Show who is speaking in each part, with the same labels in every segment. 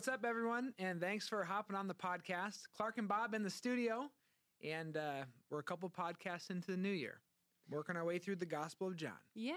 Speaker 1: what's up, everyone? And thanks for hopping on the podcast. Klarc and Bob in the studio, and uh, we're a couple podcasts into the new year, working our way through the Gospel of John.
Speaker 2: Yeah.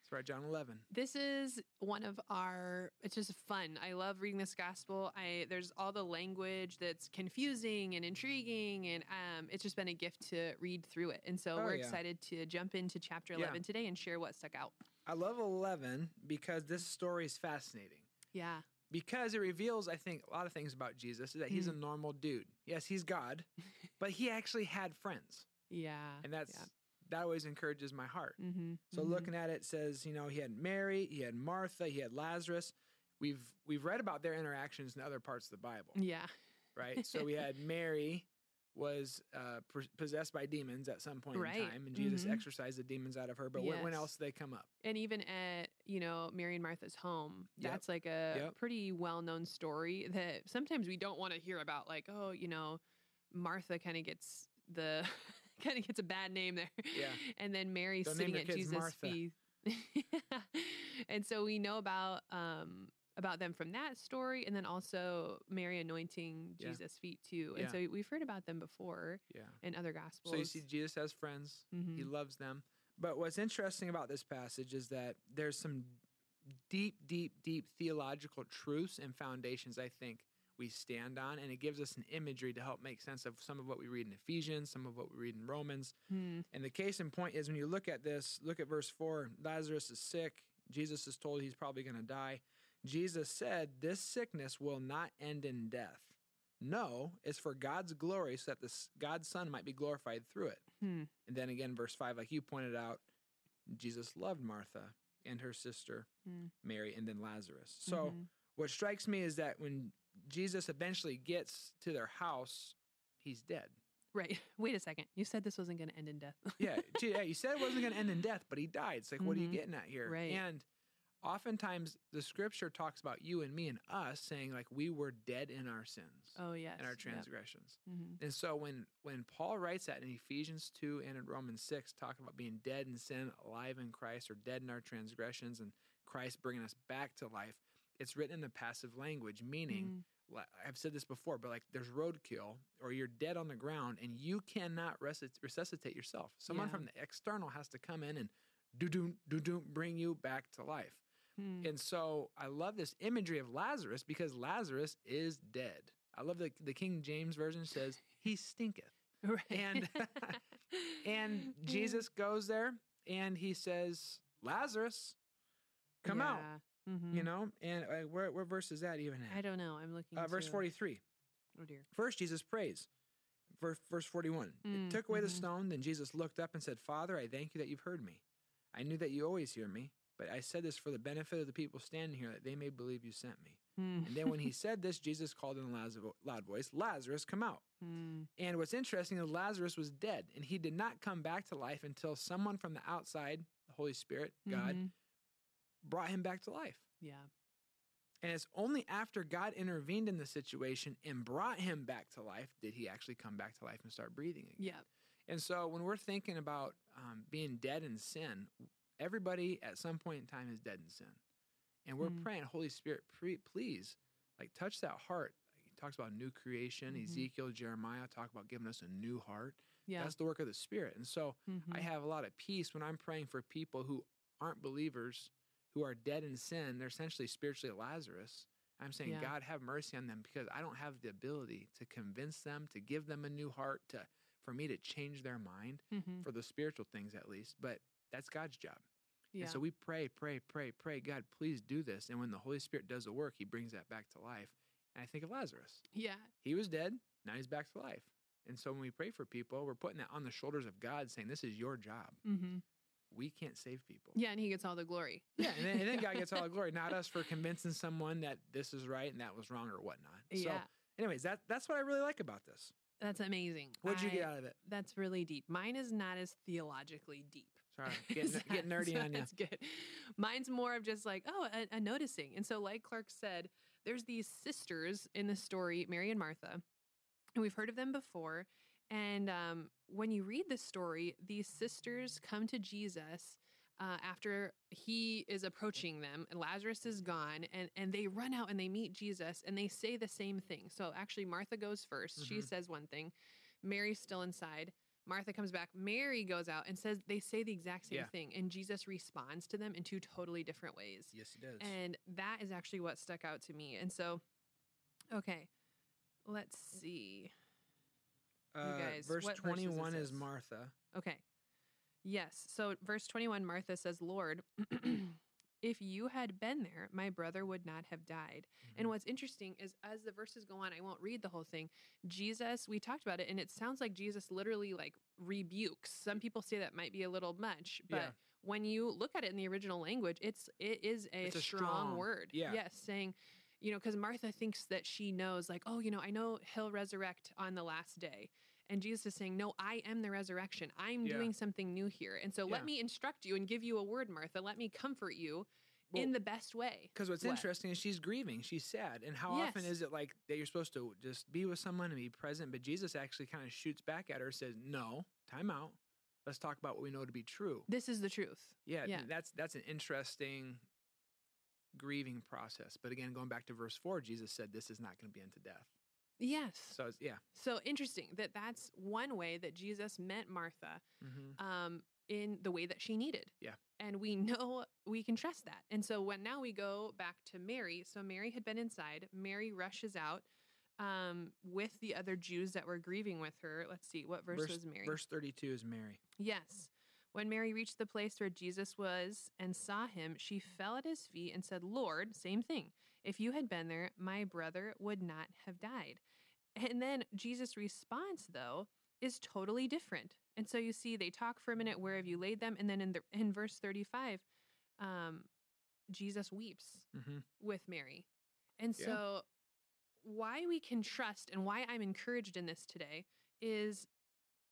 Speaker 1: That's right, John 11.
Speaker 2: This is one of our it's just fun. I love reading this gospel. I there's all the language that's confusing and intriguing and um it's just been a gift to read through it. And so
Speaker 1: Oh,
Speaker 2: we're
Speaker 1: yeah.
Speaker 2: excited to jump into chapter
Speaker 1: Yeah.
Speaker 2: 11 today and share what stuck out.
Speaker 1: I love 11 because this story is fascinating.
Speaker 2: Yeah.
Speaker 1: Because it reveals, I think, a lot of things about Jesus. Is that he's a
Speaker 2: Mm.
Speaker 1: normal dude. Yes, he's God, but he actually had friends,
Speaker 2: Yeah.
Speaker 1: and that's that always encourages my heart.
Speaker 2: mm-hmm.
Speaker 1: So looking at it says, you know, he had Mary, he had Martha, he had Lazarus. We've we've read about their interactions in other parts of the Bible,
Speaker 2: Yeah.
Speaker 1: right? so we had Mary was uh, possessed by demons at some point
Speaker 2: Right.
Speaker 1: in time, and Jesus
Speaker 2: Mhm.
Speaker 1: exorcised the demons out of her. But when, when else did they come up?
Speaker 2: And even at, you know, Mary and Martha's home,
Speaker 1: Yep.
Speaker 2: that's like a
Speaker 1: Yep.
Speaker 2: pretty well known story that sometimes we don't want to hear about. Like, oh, you know, Martha kind of gets the kind of gets a bad name there.
Speaker 1: Yeah.
Speaker 2: And then Mary
Speaker 1: Don't
Speaker 2: sitting at Jesus' feet. and so we know about um about them from that story and then also Mary anointing
Speaker 1: Yeah.
Speaker 2: Jesus' feet too. And
Speaker 1: Yeah.
Speaker 2: so we've heard about them before
Speaker 1: Yeah.
Speaker 2: in other gospels.
Speaker 1: So you see, Jesus has friends. He
Speaker 2: Mhm.
Speaker 1: loves them. But what's interesting about this passage is that there's some deep, deep, deep theological truths and foundations I think we stand on, and it gives us an imagery to help make sense of some of what we read in Ephesians, some of what we read in Romans.
Speaker 2: Hmm.
Speaker 1: And the case in point is when you look at this, look at verse 4 Lazarus is sick. Jesus is told he's probably going to die. Jesus said, This sickness will not end in death. No, it's for God's glory, so that the, God's Son might be glorified through it.
Speaker 2: Hmm.
Speaker 1: And then again, verse 5, like you pointed out, Jesus loved Martha and her sister,
Speaker 2: Hmm.
Speaker 1: Mary, and then Lazarus. So
Speaker 2: Mhm.
Speaker 1: what strikes me is that when Jesus eventually gets to their house, he's dead.
Speaker 2: Right. Wait a second. You said this wasn't going to end in death.
Speaker 1: Yeah, yeah, you said it wasn't going to end in death, but he died. It's like, what are you
Speaker 2: Mhm.
Speaker 1: getting at here?
Speaker 2: Right.
Speaker 1: And oftentimes the scripture talks about you and me and us saying like we were dead in our sins
Speaker 2: oh yes.
Speaker 1: and our
Speaker 2: Yep.
Speaker 1: transgressions.
Speaker 2: Mhm.
Speaker 1: And so when when Paul writes that in Ephesians 2 and in Romans 6 talking about being dead in sin, alive in Christ or dead in our transgressions and Christ bringing us back to life, it's written in the passive language meaning
Speaker 2: Mhm.
Speaker 1: I've said this before, but like there's roadkill or you're dead on the ground and you cannot resusc- resuscitate yourself. Someone
Speaker 2: Yeah.
Speaker 1: from the external has to come in and do do do do bring you back to life.
Speaker 2: Hmm.
Speaker 1: And so I love this imagery of Lazarus because Lazarus is dead. I love the the King James version says he stinketh.
Speaker 2: Right.
Speaker 1: And And Jesus goes there and he says, "Lazarus, come out."
Speaker 2: Yeah. Mhm.
Speaker 1: You know, and uh, where where verse is that even
Speaker 2: I don't know. I'm looking.
Speaker 1: Uh, verse 43.
Speaker 2: Oh dear.
Speaker 1: First, Jesus prays. Verse, verse 41.
Speaker 2: Mm,
Speaker 1: It took away the
Speaker 2: mhm.
Speaker 1: stone. Then Jesus looked up and said, Father, I thank you that you've heard me. I knew that you always hear me, but I said this for the benefit of the people standing here, that they may believe you sent me.
Speaker 2: Hmm.
Speaker 1: And then when he said this, Jesus called in a loud voice, Lazarus, come out.
Speaker 2: Hmm.
Speaker 1: And what's interesting is Lazarus was dead, and he did not come back to life until someone from the outside, the Holy Spirit, God,
Speaker 2: Mhm.
Speaker 1: brought him back to life.
Speaker 2: Yeah.
Speaker 1: And it's only after God intervened in the situation and brought him back to life did he actually come back to life and start breathing again.
Speaker 2: Yeah.
Speaker 1: And so when we're thinking about um, being dead in sin, everybody at some point in time is dead in sin. And we're
Speaker 2: Mm.
Speaker 1: praying, Holy Spirit, pre- please, like touch that heart. He talks about new creation.
Speaker 2: Mhm.
Speaker 1: Ezekiel, Jeremiah talk about giving us a new heart.
Speaker 2: Yeah.
Speaker 1: That's the work of the Spirit. And so I
Speaker 2: Mhm.
Speaker 1: have a lot of peace when I'm praying for people who aren't believers, who are dead in sin. They're essentially spiritually Lazarus. I'm saying,
Speaker 2: Yeah.
Speaker 1: God, have mercy on them because I don't have the ability to convince them, to give them a new heart, to for me to change their mind
Speaker 2: Mhm.
Speaker 1: for the spiritual things at least. But that's God's job.
Speaker 2: Yeah.
Speaker 1: And so we pray, pray, pray, pray, God, please do this. And when the Holy Spirit does the work, he brings that back to life. And I think of Lazarus.
Speaker 2: yeah.
Speaker 1: He was dead, now he's back to life. And so when we pray for people, we're putting that on the shoulders of God, saying, This is your job.
Speaker 2: hmm
Speaker 1: We can't save people.
Speaker 2: Yeah, and he gets all the glory.
Speaker 1: Yeah, and then, and then God gets all the glory, not us for convincing someone that this is right and that was wrong or whatnot.
Speaker 2: Yeah.
Speaker 1: So, anyways, that that's what I really like about this.
Speaker 2: That's amazing.
Speaker 1: What'd you
Speaker 2: I-
Speaker 1: get out of it?
Speaker 2: That's really deep. Mine is not as theologically deep.
Speaker 1: Sorry,
Speaker 2: get,
Speaker 1: getting nerdy on you.
Speaker 2: That's good. Mine's more of just like, oh, a, a noticing. And so, like Klarc said, there's these sisters in the story, Mary and Martha, and we've heard of them before. And um, when you read the story, these sisters come to Jesus uh, after he is approaching them, and Lazarus is gone, and, and they run out and they meet Jesus and they say the same thing. So actually, Martha goes 1st She
Speaker 1: Mhm.
Speaker 2: says one thing, Mary's still inside. Martha comes back. Mary goes out and says they say the exact same
Speaker 1: Yeah.
Speaker 2: thing, and Jesus responds to them in two totally different ways.
Speaker 1: Yes, he does.
Speaker 2: And that is actually what stuck out to me. And so, okay, let's see.
Speaker 1: uh,
Speaker 2: guys,
Speaker 1: verse
Speaker 2: verses is
Speaker 1: 21 is? Martha.
Speaker 2: Okay. Yes. So, verse 21, Martha says, Lord, if you had been there, my brother would not have died.
Speaker 1: Mm-hmm.
Speaker 2: And what's interesting is as the verses go on, I won't read the whole thing. Jesus, we talked about it, and it sounds like Jesus literally like rebukes. Some people say that might be a little much, but
Speaker 1: Yeah.
Speaker 2: when you look at it in the original language, it's it is a,
Speaker 1: a
Speaker 2: strong,
Speaker 1: strong-
Speaker 2: word.
Speaker 1: yeah.
Speaker 2: Yes, saying, you know, because Martha thinks that she knows, like, oh, you know, I know he'll resurrect on the last day. And Jesus is saying, No, I am the resurrection. I'm
Speaker 1: Yeah.
Speaker 2: doing something new here. And so
Speaker 1: Yeah.
Speaker 2: let me instruct you and give you a word, Martha. Let me comfort you
Speaker 1: Well,
Speaker 2: in the best way.
Speaker 1: Because what's
Speaker 2: What?
Speaker 1: interesting is she's grieving, she's sad, and how often is it like that you're supposed to just be with someone and be present, but Jesus actually kind of shoots back at her, says, "No, time out. Let's talk about what we know to be true."
Speaker 2: This is the truth.
Speaker 1: Yeah,
Speaker 2: Yeah.
Speaker 1: that's that's an interesting grieving process. But again, going back to verse four, Jesus said, "This is not going to be unto death."
Speaker 2: Yes.
Speaker 1: So yeah,
Speaker 2: So interesting that that's one way that Jesus met Martha
Speaker 1: mm-hmm.
Speaker 2: um, in the way that she needed.
Speaker 1: Yeah.
Speaker 2: And we know we can trust that. And so when now we go back to Mary. So Mary had been inside. Mary rushes out um, with the other Jews that were grieving with her. Let's see, what verse,
Speaker 1: verse,
Speaker 2: was Mary?
Speaker 1: verse thirty-two is Mary.
Speaker 2: Yes. When Mary reached the place where Jesus was and saw him, she fell at his feet and said, Lord, same thing. If you had been there, my brother would not have died. And then Jesus' response, though, is totally different. And so you see, they talk for a minute, where have you laid them? And then in, the, in verse 35, um, Jesus weeps
Speaker 1: Mm-hmm.
Speaker 2: with Mary. And
Speaker 1: Yeah.
Speaker 2: so, why we can trust and why I'm encouraged in this today is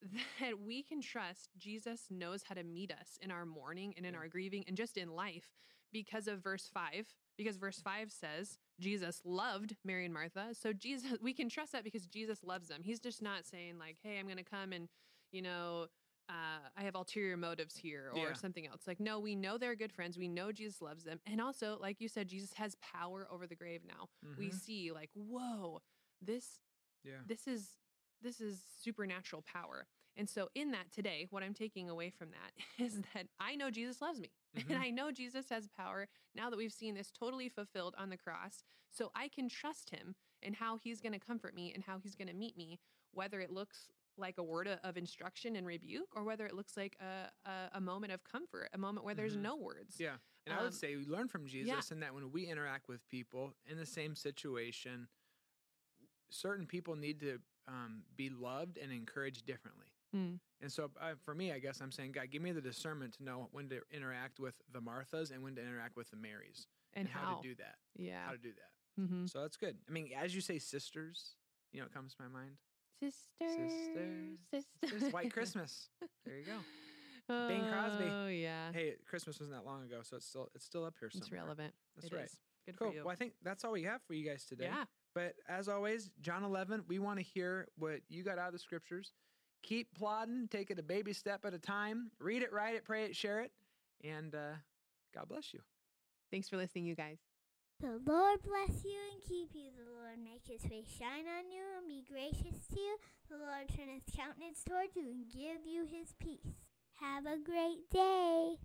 Speaker 2: that we can trust Jesus knows how to meet us in our mourning and in
Speaker 1: Yeah.
Speaker 2: our grieving and just in life because of verse 5 because verse 5 says Jesus loved Mary and Martha so Jesus we can trust that because Jesus loves them he's just not saying like hey I'm going to come and you know uh, I have ulterior motives here or
Speaker 1: Yeah.
Speaker 2: something else. Like, no, we know they're good friends. We know Jesus loves them. And also, like you said, Jesus has power over the grave now. We
Speaker 1: Mhm.
Speaker 2: see, like, whoa, this
Speaker 1: Yeah.
Speaker 2: this is this is supernatural power. And so in that today, what I'm taking away from that is that I know Jesus loves me.
Speaker 1: Mhm.
Speaker 2: And I know Jesus has power now that we've seen this totally fulfilled on the cross. So I can trust him and how he's going to comfort me and how he's going to meet me, whether it looks like a word of instruction and rebuke or whether it looks like a, a, a moment of comfort, a moment where there's
Speaker 1: Mhm.
Speaker 2: no words.
Speaker 1: Yeah. And I
Speaker 2: Um,
Speaker 1: would say we learn from Jesus in that when we interact with people in the same situation, certain people need to um, be loved and encouraged differently.
Speaker 2: Mm.
Speaker 1: And so uh, for me, I guess I'm saying, God, give me the discernment to know when to interact with the Marthas and when to interact with the Marys
Speaker 2: And,
Speaker 1: how,
Speaker 2: how.
Speaker 1: to do that.
Speaker 2: yeah.
Speaker 1: How to do that.
Speaker 2: mm-hmm.
Speaker 1: So that's good. I mean, as you say sisters, you know, it comes to my mind.
Speaker 2: Sisters.
Speaker 1: Sisters.
Speaker 2: Sisters.
Speaker 1: Sisters. White Christmas. There you go. Bing Crosby.
Speaker 2: Oh, yeah.
Speaker 1: Hey, Christmas wasn't that long ago, so it's still it's still up here somewhere.
Speaker 2: It's relevant.
Speaker 1: That's
Speaker 2: It
Speaker 1: right.
Speaker 2: is. Good
Speaker 1: Cool.
Speaker 2: for you.
Speaker 1: Well, I think that's all we have for you guys today.
Speaker 2: Yeah.
Speaker 1: But as always, John 11, we want to hear what you got out of the scriptures. Keep plodding, take it a baby step at a time. Read it, write it, pray it, share it, and uh, God bless you.
Speaker 2: Thanks for listening, you guys.
Speaker 3: The Lord bless you and keep you. The Lord make his face shine on you and be gracious to you. The Lord turn his countenance toward you and give you his peace. Have a great day.